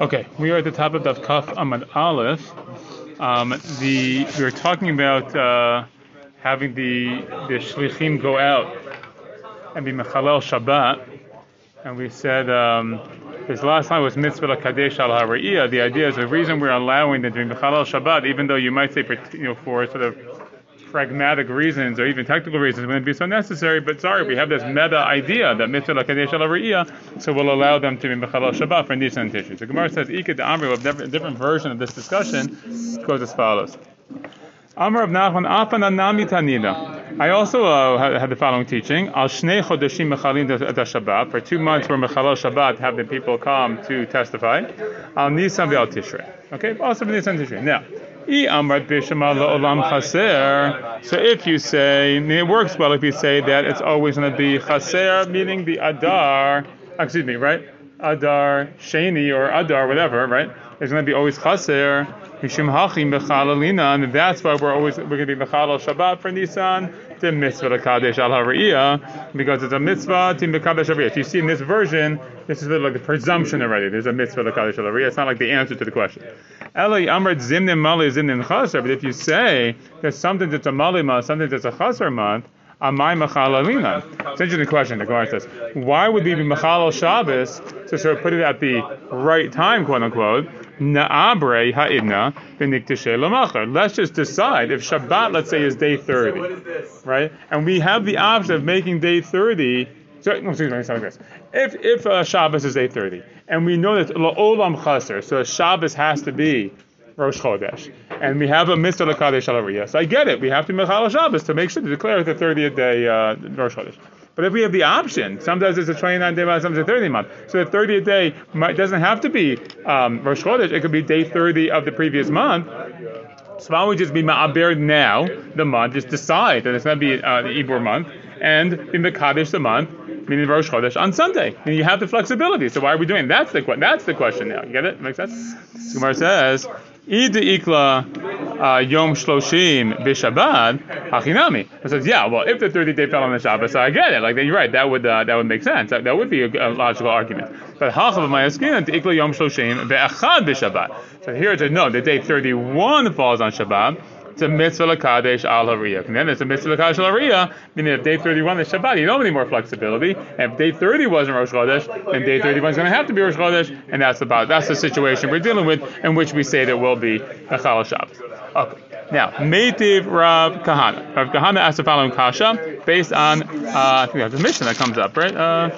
Okay, we are at the top of the Kaf Amad Aleph. Um, the we were talking about uh, having the the shlichim go out and be mechalel Shabbat, and we said um, this last time was mitzvah kadesh al hariyah. The idea is the reason we're allowing them to be mechalel Shabbat, even though you might say you know for sort of pragmatic reasons or even technical reasons wouldn't be so necessary. But sorry, we have this meta idea that mitzvah lakadesh al so we'll allow them to be mechalal shabbat for and Tishri. So Gemara says, "Ikad Amri," a different version of this discussion goes as follows. Amr of Nachman Afan Anami Tanina. I also uh, had the following teaching: Al Shnei Chodeshim Mechalin Shabbat. For two months, we're Mechalal Shabbat. Have the people come to testify. Al Nisan Ve'al Tishrei. Okay, also for Nisan Tishrei. Now. So if you say, it works well if you say that it's always going to be chaser, meaning the adar, excuse me, right? Adar sheni or adar, whatever, right? It's going to be always chaser. Mishum hachim bechalalina, and that's why we're always we're going to be mechalal Shabbat for Nissan to mitzvah kadesh al hariyah because it's a mitzvah to kadesh hariyah. If you see in this version, this is like the presumption already. There's a mitzvah kadesh al hariyah. It's not like the answer to the question. Eli amrit zimnim mali zimnim chaser. But if you say there's something that's a mali month, something that's a chaser month. Amai machalalina. It's an interesting question. The Gemara says, why would we be machalal Shabbos to sort of put it at the right time, quote unquote? Na'abre ha'idna v'niktishe Let's just decide if Shabbat, let's say, is day 30, right? And we have the option of making day 30. So, excuse me, let me this. If if uh, Shabbos is day 30, and we know that olam chaser, so Shabbos has to be Rosh Chodesh, and we have a mitzvah lekadesh al So I get it. We have to mechal Shabbos to make sure to declare the 30th day uh, Rosh Chodesh. But if we have the option, sometimes it's a 29 day month, sometimes a 30 month. So the 30th day might, doesn't have to be um, Rosh Chodesh. It could be day 30 of the previous month. So why don't we just be ma'aber now, the month, just decide that it's going to be uh, the Ibor month, and in the Mekadesh the month, meaning Rosh Chodesh, on Sunday. And you have the flexibility. So why are we doing? That's the, that's the question now. You get it? Makes sense? Gemara says, Id ikla uh, yom shloshim b'Shabbat hachinami. It says, yeah, well, if the 30 day fell on the Shabbat, so I get it. Like you're right, that would uh, that would make sense. That, that would be a, a logical argument. But hachav ma'askin ikla yom shloshim be'achad b'Shabbat. So here it says no, the day 31 falls on Shabbat it's a mitzvah lakadesh al hariyah. And then it's a mitzvah lakadesh al hariyah, meaning if day 31 is Shabbat, you don't have any more flexibility. And if day 30 wasn't Rosh Chodesh, then day 31 is going to have to be Rosh Chodesh, and that's about that's the situation we're dealing with, in which we say there will be a Chal Shabbos. Okay. Now, Meitiv Rav Kahana. Rav Kahana asked the following kasha based on, uh, I think that's a mission that comes up, right? Uh,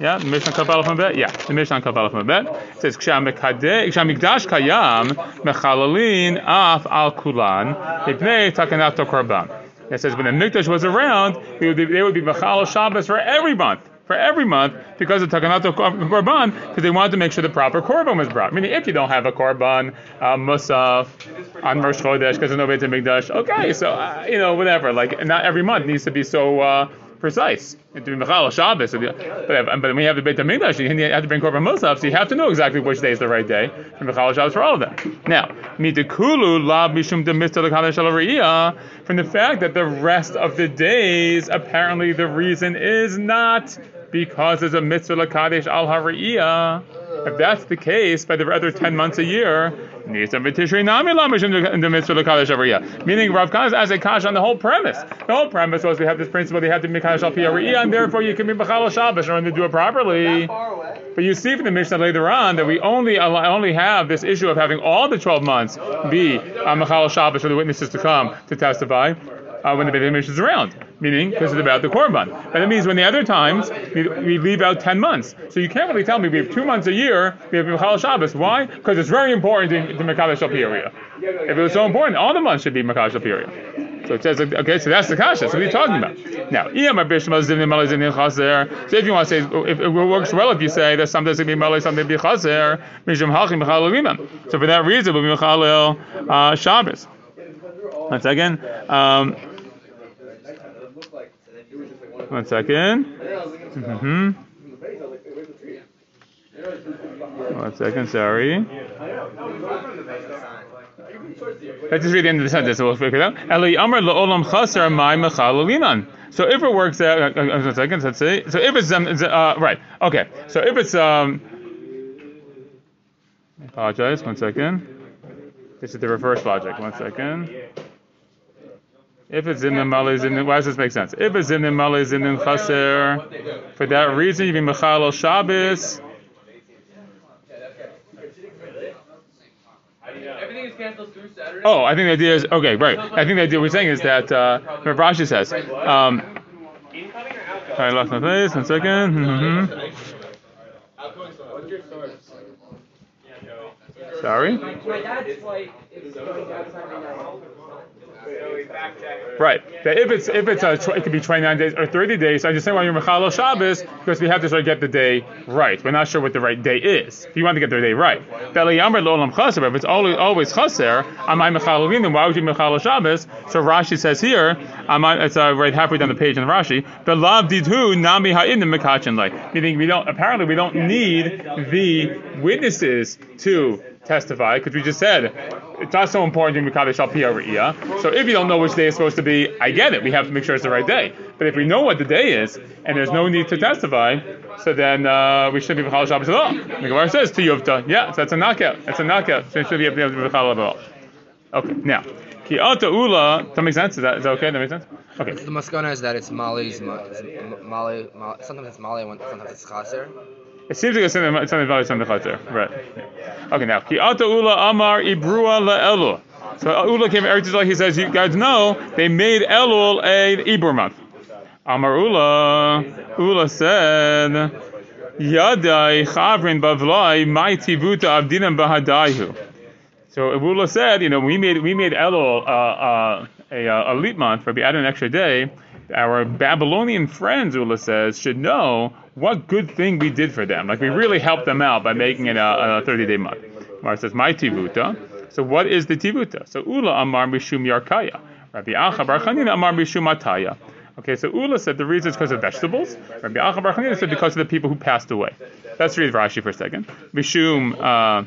yeah, the Mishnah Kav Aleph Bet. Yeah, the Mishnah Kav Aleph Bet it says Kshamikdash Kayam Mechalalin Af Al Kulan Ibnei Takanato Korban. It says when the Mikdash was around, they would be, they would be Mechal Shabbos for every month for every month because of Takanato Korban, because they wanted to make sure the proper Korban was brought. Meaning, if you don't have a Korban, uh, Musaf, on Rosh Chodesh, because there's no Beit Mikdash, okay, so, uh, you know, whatever. Like, not every month needs to be so. Uh, precise. Shabbos, but, but when you have the Beit Hamikdash, you have to bring Korban Musaf, so you have to know exactly which day is the right day for Mechal Shabbos for all of them. Now, Mitakulu Lab Mishum from the fact that the rest of the days, apparently the reason is not because there's a mitzvah lakadesh al hariyah. If that's the case, by the other ten months a year, Meaning Rav Khan as a kash on the whole premise. The whole premise was we have this principle they have to be kash al and therefore you can be b'chal Shabbos and to do it properly. But you see from the Mishnah later on that we only only have this issue of having all the 12 months be uh, Mechal Shabbos for the witnesses to come to testify uh, when the Beit HaMikdash is around, meaning because it's about the Korban. But it means when the other times we, we, leave out 10 months. So you can't really tell me we have two months a year, we have Michal Shabbos. Why? Because it's very important to, to Mekadosh Shapiria. If it was so important, all the months should be Mekadosh Shapiria. So it says, okay, so that's the kasha. So what are you talking about? Now, so if you want to say, if it works well if you say that something's going to be malay, something be chaser, so for that reason, we'll be mechalel uh, Shabbos. Once again, um, one second. Mm-hmm. One second, sorry. Let's just read the end of the sentence, so we'll figure it out. So if it works out, uh, uh, one second, let's see. So if it's, um, uh, right, okay. So if it's, um, Apologize. One second. This is the reverse logic. One second. If it's in the Malay Zimnin, why does this make sense? If it's in the Malay Zimnin Chaser, for that reason, you be Mechal Shabbos. Oh, I think the idea is okay, right. I think the idea we're saying is that uh, Rashi says. Um, I lost my place. One second. Mm-hmm. Sorry. Right. That if it's if it's a it could be 29 days or 30 days. I just say why you're Mechalo Shabbos because we have to sort of get the day right. We're not sure what the right day is. If you want to get the day right, if it's always always chaser, am I Mechalo Why would you Mechalo Shabbos? So Rashi says here, am I, it's uh, right halfway down the page in Rashi. Belav didhu nami ha'inim mekachin like meaning we don't apparently we don't need the witnesses to testify because we just said it's not so important in Mikadesh Al over Iya. So if you don't know which day it's supposed to be, I get it. We have to make sure it's the right day. But if we know what the day is and there's no need to testify, so then uh, we shouldn't be Mechal Shabbos at all. The Gemara says to Yuvta, yeah, so that's a knockout. That's a knockout. So it should be able to be at all. Okay, now. Ki ata ula, that makes sense? Is that, is that okay? That makes sense? Okay. The maskana is that it's Mali's, Mali, Mali, sometimes it's Mali, sometimes it's Chaser. It seems like it's something, about something chater. Right. Okay, now. Ki ata ula amar ibrua le'elu. So Ula came Eretz He says, you guys know, they made Elul a Ibur month. Amar Ula, Ula said, Yadai chavrin bavlai my tivuta avdinam bahadaihu. So Ula said, you know, we made we made Elul uh, uh, a, uh, a leap month for be added an extra day. Our Babylonian friends, Ula says, should know what good thing we did for them. Like we really helped them out by making it a, a 30 day month. Mar says, My tivuta. So what is the tivuta? So Ula Amar Mishum Yarkaya. Rabbi Acha Bar Chanina Amar Mishum Ataya. Okay, so Ula said the reason is because of vegetables. Rabbi Acha Bar Chanina said because of the people who passed away. Let's read Rashi for a second. Mishum. Uh,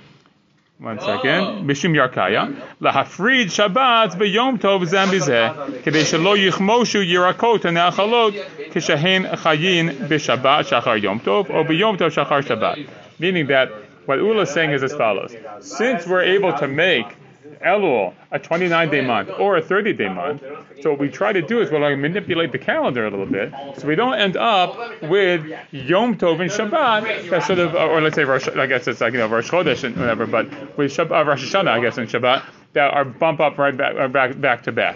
one second. Oh. Mishum Yarkaya. Lahafrid Shabbat b'Yom Tov zambizeh. Kedei shelo yichmoshu yirakot ne'achalot kishahen chayin b'Shabbat shachar Yom Tov or b'Yom Tov shachar Shabbat. Meaning that what Ula is saying is as follows. Since we're able to make Elul a 29 day month or a 30 day month. So what we try to do is we'll like manipulate the calendar a little bit so we don't end up with Yom Tov and Shabbat that sort of, or let's say Rosh, I guess it's like you know Rosh Chodesh and whatever, but with Shabbat, Rosh Hashanah I guess and Shabbat that are bump up right back, back, back to back.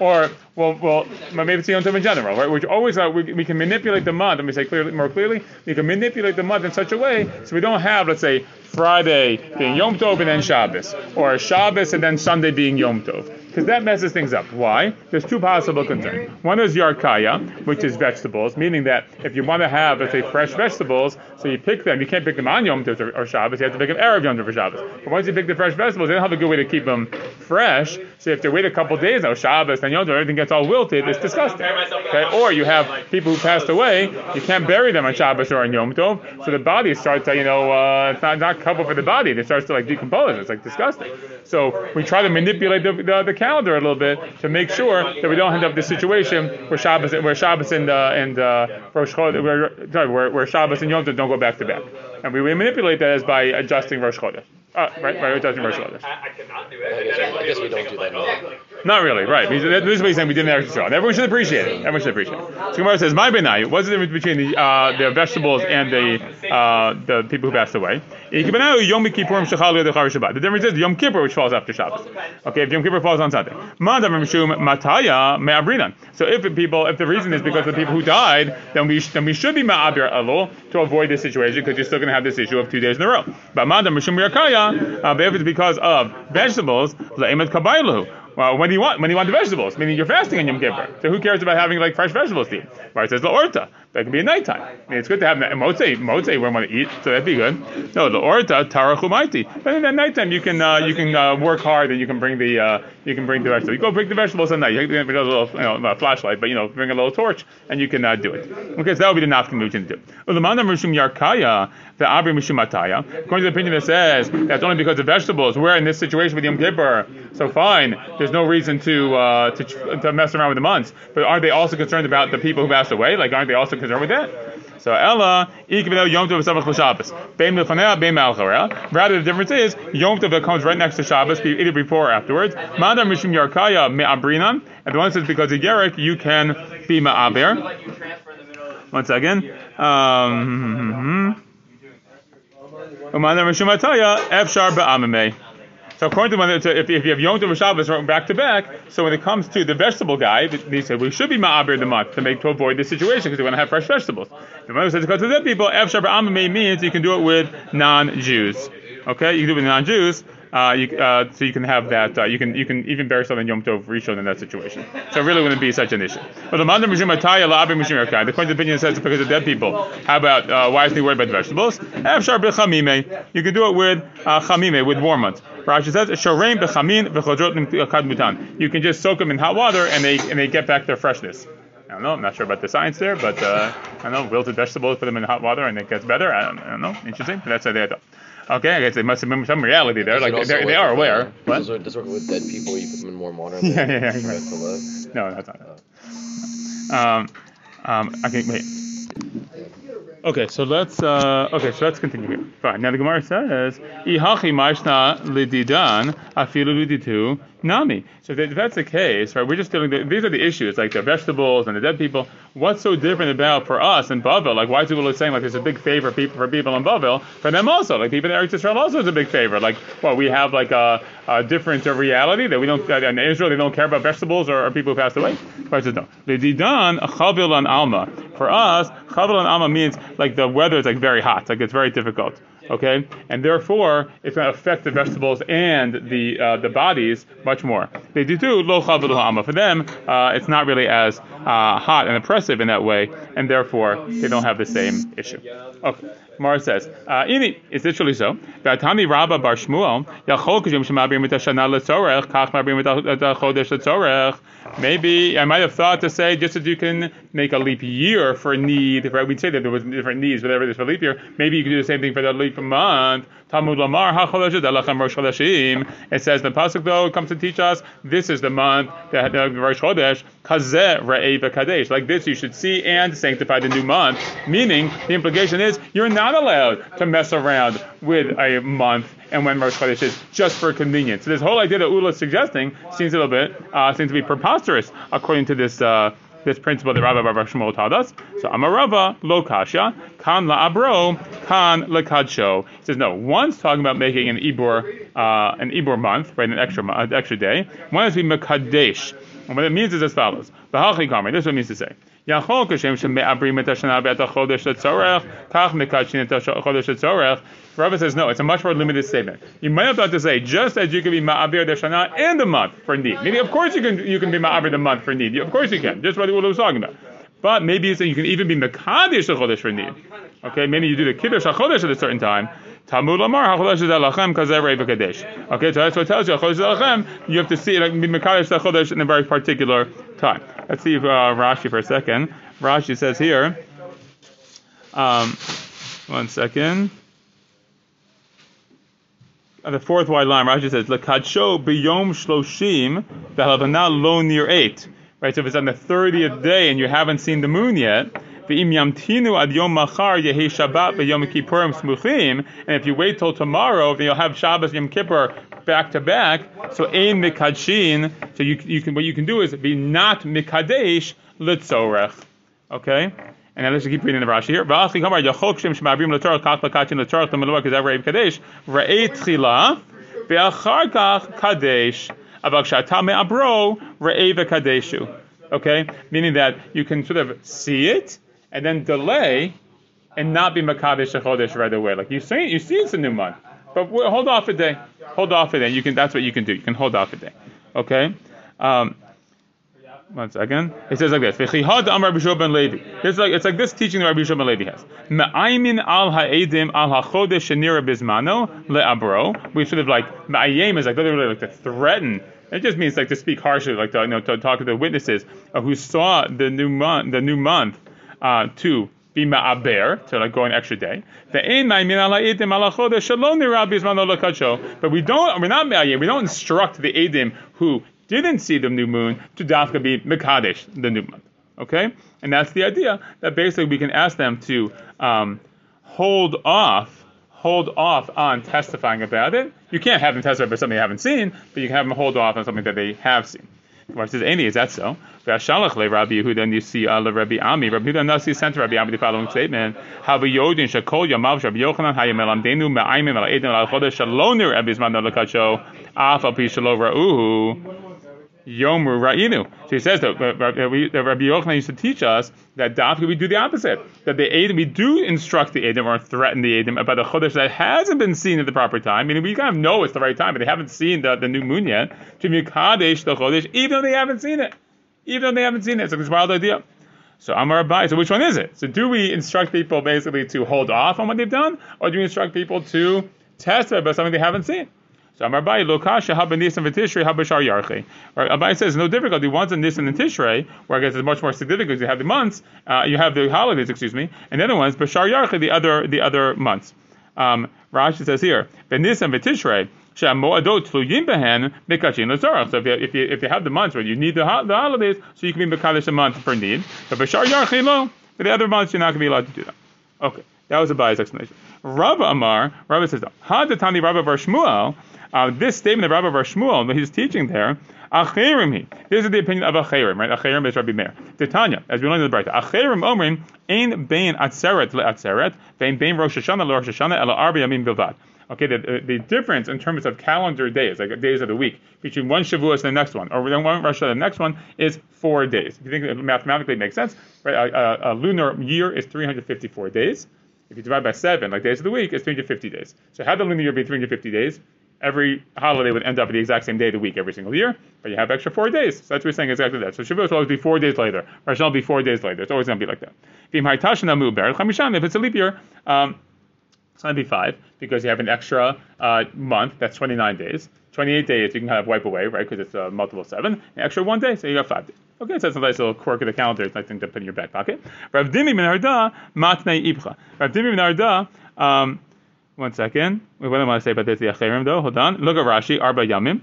Or well, well, maybe it's Yom Tov in general, right? Which always uh, we, we, can manipulate the month. Let me say clearly, more clearly, we can manipulate the month in such a way so we don't have, let's say, Friday being Yom Tov and then Shabbos, or Shabbos and then Sunday being Yom Tov because that messes things up. Why? There's two possible concerns. One is yarkaya, which is vegetables, meaning that if you want to have, let's say, fresh vegetables, so you pick them, you can't pick them on Yom Tov or, Shabbos, you have to pick them Erev Yom Tov or Shabbos. But once you pick the fresh vegetables, they don't have a good way to keep them fresh, so you have to wait a couple days, now Shabbos, then Yom Tov, everything gets all wilted, it's disgusting. Okay? Or you have people who passed away, you can't bury them on Shabbos or on Yom Tov, so the body starts to, you know, uh, it's not, not covered for the body, it starts to like decompose, it's like disgusting. So we try to manipulate the, the, the calendar a little bit to make sure that we don't end up this situation where Shabbos, where Shabbos and uh, and uh, Rosh Chodesh, where, where, where Shabbos and Yom Tov don't go back to back, and we, we manipulate that as by adjusting Rosh Chodesh. Uh, right, right, adjusting Rosh Chodesh. I, guess, I guess we don't do that. Not really, right? This is what he's saying. We didn't an extra Everyone should appreciate it. Everyone should appreciate it. So Gemara says, "My benai." What's the difference between the uh, the vegetables and the uh, the people who passed away? The difference is Yom Kippur, which falls after Shabbos. Okay, if Yom Kippur falls on Sunday. So if people, if the reason is because of the people who died, then we then we should be ma'abir Elul to avoid this situation because you're still going to have this issue of two days in a row. But madam mishum yakaya, uh, if it's because of vegetables, la'emet kabaylu. Well, when do you want? When do you want the vegetables? Meaning you're fasting on Yom Kippur. So who cares about having like fresh vegetables to eat? Right? It says orta. That could be at nighttime. I mean, it's good to have that. motzei. Motzei we want to eat, so that'd be good. No, the orta tarachumaiti. But then at nighttime you can uh, you can uh, work hard and you can bring the uh, you can bring the vegetables. You go bring the vegetables at night. You can bring a little you know a flashlight, but you know bring a little torch and you can uh, do it. Okay, so that would be the nafkin we can do. Ulamana mishum yarkaya the abri mishum ataya. According to the opinion that says that's only because of vegetables. We're in this situation with Yom Kippur, so fine. There's no reason to uh, to to mess around with the months. But aren't they also concerned about the people who passed away? Like aren't they also concerned with that? So Ella, ikvino Yom Tov Samach L'Shabbos. Bein Milchanea, Bein Malcharel. Rather, the difference is Yom Tov that comes right next to Shabbos, be- either before or afterwards. Madam Mishum Yarkaya Me'abrinan. And the one says because of Yerek, you can be Ma'aber. One second. Um, Umadam Mishum Ataya, Efshar Ba'amimeh. So according to to, if, if you have Yom Tov Shabbos back to back, so when it comes to the vegetable guy, they said we should be ma'abir the month to make to avoid this situation because we want to have fresh vegetables. The who says because to that people, Efshar ba'amimei means you can do it with non-Jews. Okay, you can do it with non-Jews. Uh, you, uh, so you can have that. Uh, you can you can even bury something Yom Tov Rishon in that situation. So it really wouldn't be such an issue. But the Mandam Mishum Ataya La'abim Mishum Yerkai. The point of opinion says it's because of dead people. How about uh, why isn't he worried about vegetables? Efshar b'chamime. You can do it with uh, chamime with warm ones. Rashi says shoreim b'chamin v'chodrot. You can just soak them in hot water and they and they get back their freshness. I don't know. I'm not sure about the science there, but uh, I don't know. Wilted vegetables, put them in hot water, and it gets better. I don't, I don't know. Interesting. But that's how they. Okay, I guess there must have been some reality there. Like they they are aware. What? Does it, does work with dead people? You put them in warm water. Yeah, yeah, yeah, right. No, that's not it. Um, um, okay, wait. Okay, so let's uh, okay, so let's continue here. Fine. Now the Gemara says, "Ihachi ma'ishna lididan afilu liditu nami." So if that's the case, right, we're just dealing. These are the issues, like the vegetables and the dead people. What's so different about for us in Bavel? Like, why is people saying like there's a big favor people for people in Bavel? For them also, like people in Eretz Israel also is a big favor. Like, well, we have like a, a different uh, reality that we don't uh, in Israel they don't care about vegetables or, or people who passed away. No. Chavil alma. For us, chavil an alma means like the weather is like very hot, like it's very difficult. Okay, and therefore it's going to affect the vegetables and the uh, the bodies much more. They do too lo. For them, uh, it's not really as uh, hot and oppressive in that way, and therefore they don't have the same issue. Okay. Mara says, uh, "Ini is literally so." V'atami Rabba Bar Shmuel yachol letzorech kach letzorech. Maybe I might have thought to say just as you can make a leap year for need, right? We'd say that there was different needs, whatever it is for leap year. Maybe you could do the same thing for the leap month. Talmud Lamar Rosh Chodeshim. It says the pasuk though comes to teach us this is the month that uh, Rosh Chodesh Kazeh Kadesh. Like this, you should see and sanctify the new month. Meaning, the implication is you're not allowed to mess around with a month and when Rosh Chodesh is just for convenience. So this whole idea that Ula is suggesting seems a little bit uh, seems to be preposterous according to this. Uh, this principle that Rabba Bar Shmuel taught us. So Amarava lo kasha kan la abro kan la kadsho. He says no. One's talking about making an ibor uh, an ibor month, right? An extra an extra day. One is to be mekadesh. And what it means is as follows. This is what it means to say. Letzorech. Rabbi says no. It's a much more limited statement. You might have thought to say just as you can be ma'abir the shana and the month for need. Maybe of course you can you can be ma'abir the month for need. Of course you can. Just what he was talking about. But maybe you can even be mekadesh the chodesh for need. Okay, maybe you do the kiddush chodesh at a certain time. Talmud Lamar hachodesh alachem kazerei v'kadesh. Okay, so that's what tells you. Chodesh alachem, you have to see it like mekadesh chodesh in a very particular time. Let's see uh, Rashi for a second. Rashi says here. Um, one second. On the fourth wide line, Rashi says, "Lekadsho biyom shloshim v'halavana lo near eight." Right, so if it's on the thirtieth day and you haven't seen the moon yet, yehi Shabbat and if you wait till tomorrow, then you'll have Shabbos Yom Kippur back to back. So ein mikadshin. So you, you can what you can do is be not mikadesh litzorech. Okay. And now let's keep reading the Rashi here. V'achli kamar yachol kshem shemabrim l'torach kach l'kachin l'torach l'melua k'zav re'ib kadesh re'ei tchila ve'achar kach kadesh me'abro. Okay, meaning that you can sort of see it and then delay and not be makadesh chodesh right away. Like you see, you see it's a new month, but hold off a day. Hold off a day. You can. That's what you can do. You can hold off a day. Okay. Um, one second. It says like this. It's like it's like this teaching that Rabbi Shua ben Levi has. Al ha'edim al ha'chodesh shenira bizmano le'abro. We sort of like me'ayim is like literally like to threaten. It just means like to speak harshly, like to you know to talk to the witnesses who saw the new month, the new month, uh, to be ma'aber, to like go an extra day. But we don't, we're not me'ayim. We don't instruct the edim who didn't see the new moon to dafka be mekadesh the new month. Okay, and that's the idea that basically we can ask them to um, hold off, hold off on testifying about it. You can't have them testify about something they haven't seen, but you can have them hold off on something that they have seen. Gemara says, "Any is that so?" V'ashalach le Rabbi Yehuda and you see uh, Rabbi Ami. Rabbi Yehuda Nasi sent to Rabbi Ami the following statement: Hava Yodin shakol yamav Rabbi Yochanan hayamel amdenu me'ayim el edim al chodesh shalom nir Rabbi Zman lekacho af al pi shalo ra'uhu. Yomu Ra'inu. So he says that, Rabbi Yochanan used to teach us that dafka we do the opposite. That the Adam, we do instruct the Adam or threaten the Adam about a chodesh that hasn't been seen at the proper time. Meaning we kind of know it's the right time, but they haven't seen the, the new moon yet. To mikadesh the chodesh, even though they haven't seen it. Even though they haven't seen it. It's like this wild idea. So Amar Abai, so which one is it? So do we instruct people basically to hold off on what they've done, or do we instruct people to test it about something they haven't seen? So Amar Abai, Lokasha Haba Nisan V'Tishrei Haba. Right, Abai says no difficulty. Once in Nisan and Tishrei, where I guess it's much more significant because you have the months, uh, you have the holidays, excuse me, and the other ones, Bashar Yarchi, the other the other months. Um, Rashi says here, V'Nisan V'Tishrei. So if you, if you if you have the months where you need the, the holidays, so you can be mekadosh a month for need. But b'shar yarchi lo, for the other months you're not going to be allowed to do that. Okay, that was Abai's explanation. Rabba Amar, Rabba says, Hadatani Rabba Bar Shmuel. Uh, this statement of Rabba Bar Shmuel that he's teaching there, Acherim he. This is the opinion of Acherim, right? Acherim is Rabbi Meir. Titania, as we learned in the Brayta, Acherim Omrim ein bein atzeret leatzeret, vein bein Rosh Hashanah le Rosh Hashanah ela arba yamim bilvad. Okay, the, the difference in terms of calendar days, like days of the week, between one Shavuos and the next one, or one Rosh Hashanah and the next one, is four days. If you think it mathematically makes sense, right? A, a, a lunar year is 354 days. If you divide by seven, like days of the week, it's 350 days. So how the lunar year be 350 days? Every holiday would end up at the exact same day of the week every single year, but you have extra four days. So that's what we're saying exactly that. So Shavuot will always be four days later. Rosh will be four days later. It's always going to be like that. If it's a leap year, um, it's going to be five because you have an extra uh, month. That's 29 days. 28 days you can kind of wipe away, right? Because it's a multiple seven. An extra one day, so you have five days. Okay, so that's a nice little quirk of the calendar. It's a nice thing to put in your back pocket. Rav Dimi matnei ibcha. Rav Dimi one second. Wait, what I want to say about this? The Acherim, though. Hold on. Look at Rashi, Arba Yamim.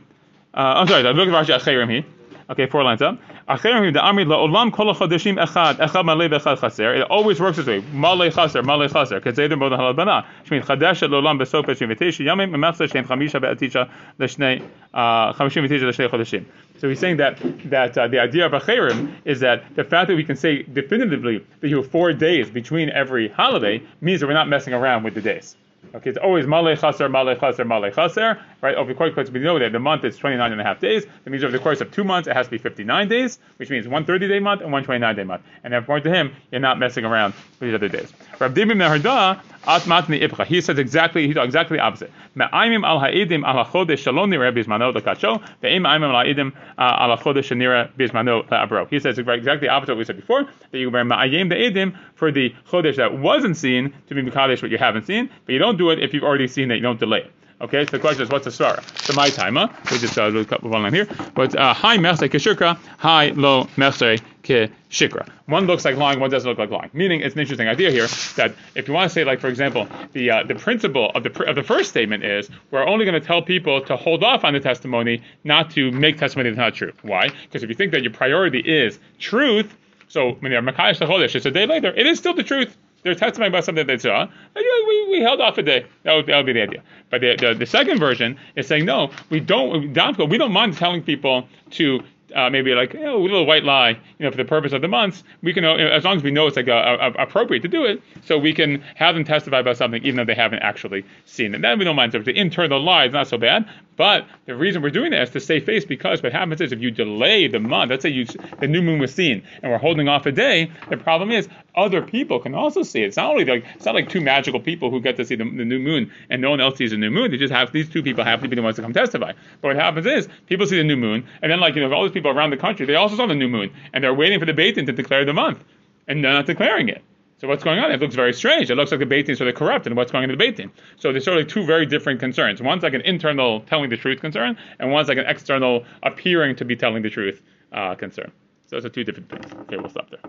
Uh, I'm sorry, look at Rashi, Acherim he. Okay, four lines up. Acherim, the Amri, La'olam kol chodeshim echad, echad malei v'echad chaser. It always works this way. Male chaser, male chaser. K'zeder bod halal bana. Shmin chadesh lolam besof eshin v'teish yamim memachzer shem chamisha be'atisha l'shnei chamishim v'tisha l'shnei chodeshim. So he's saying that that uh, the idea of acherim is that the fact that we can say definitively that you have four days between every holiday means that we're not messing around with the days. Okay, it's always Malay Chaser, Malay Chaser, Malay Chaser, right? Over the course, we know that the month is 29 and a half days. That means over the course of two months, it has to be 59 days, which means one 30 day month and one 29 day month. And according to him, you're not messing around with the other days. Rabbi Dibim Neharda, Atmatni Ibcha. He says exactly, he's exactly opposite. Me'aimim al ha'idim al hachodesh shalom nira bizmano lekacho, ve'im aimim al ha'idim uh, al hachodesh shanira bizmano la'abro. He says exactly opposite what we said before, that you wear ma'ayim the edim for the chodesh that wasn't seen to be mikadesh what you haven't seen, but you don't do it if you've already seen it, you don't delay it. Okay, so the question is, what's the svara? So my timer, we just uh, a couple one line here, but uh, high merse keshikra, high low merse keshikra. One looks like lying, one doesn't look like lying. Meaning, it's an interesting idea here that if you want to say, like for example, the uh, the principle of the pr- of the first statement is we're only going to tell people to hold off on the testimony, not to make testimony that's not true. Why? Because if you think that your priority is truth, so when you're Makayish it's a day later, it is still the truth. They're testifying about something they saw. We, we held off a day. That would, that would be the idea. But the, the, the second version is saying, no, we don't, we don't mind telling people to uh, maybe like you know, a little white lie, you know, for the purpose of the months, we can, as long as we know it's like a, a, appropriate to do it, so we can have them testify about something even though they haven't actually seen it. Then we don't mind. So the internal lie is not so bad, but the reason we're doing that is to save face because what happens is if you delay the month, let's say you, the new moon was seen and we're holding off a day, the problem is other people can also see it. It's not only like it's not like two magical people who get to see the, the new moon and no one else sees the new moon. They just have these two people happen to be the ones to come testify. But what happens is people see the new moon and then like you know all these people around the country they also saw the new moon and they're waiting for the Beit Din to declare the month and they're not declaring it. So what's going on? It looks very strange. It looks like the Beit Din is sort of corrupt and what's going on in the Beit Din. So there's sort of two very different concerns. One's like an internal telling the truth concern, and one's like an external appearing to be telling the truth uh, concern. So those are two different things. Okay, we'll stop there.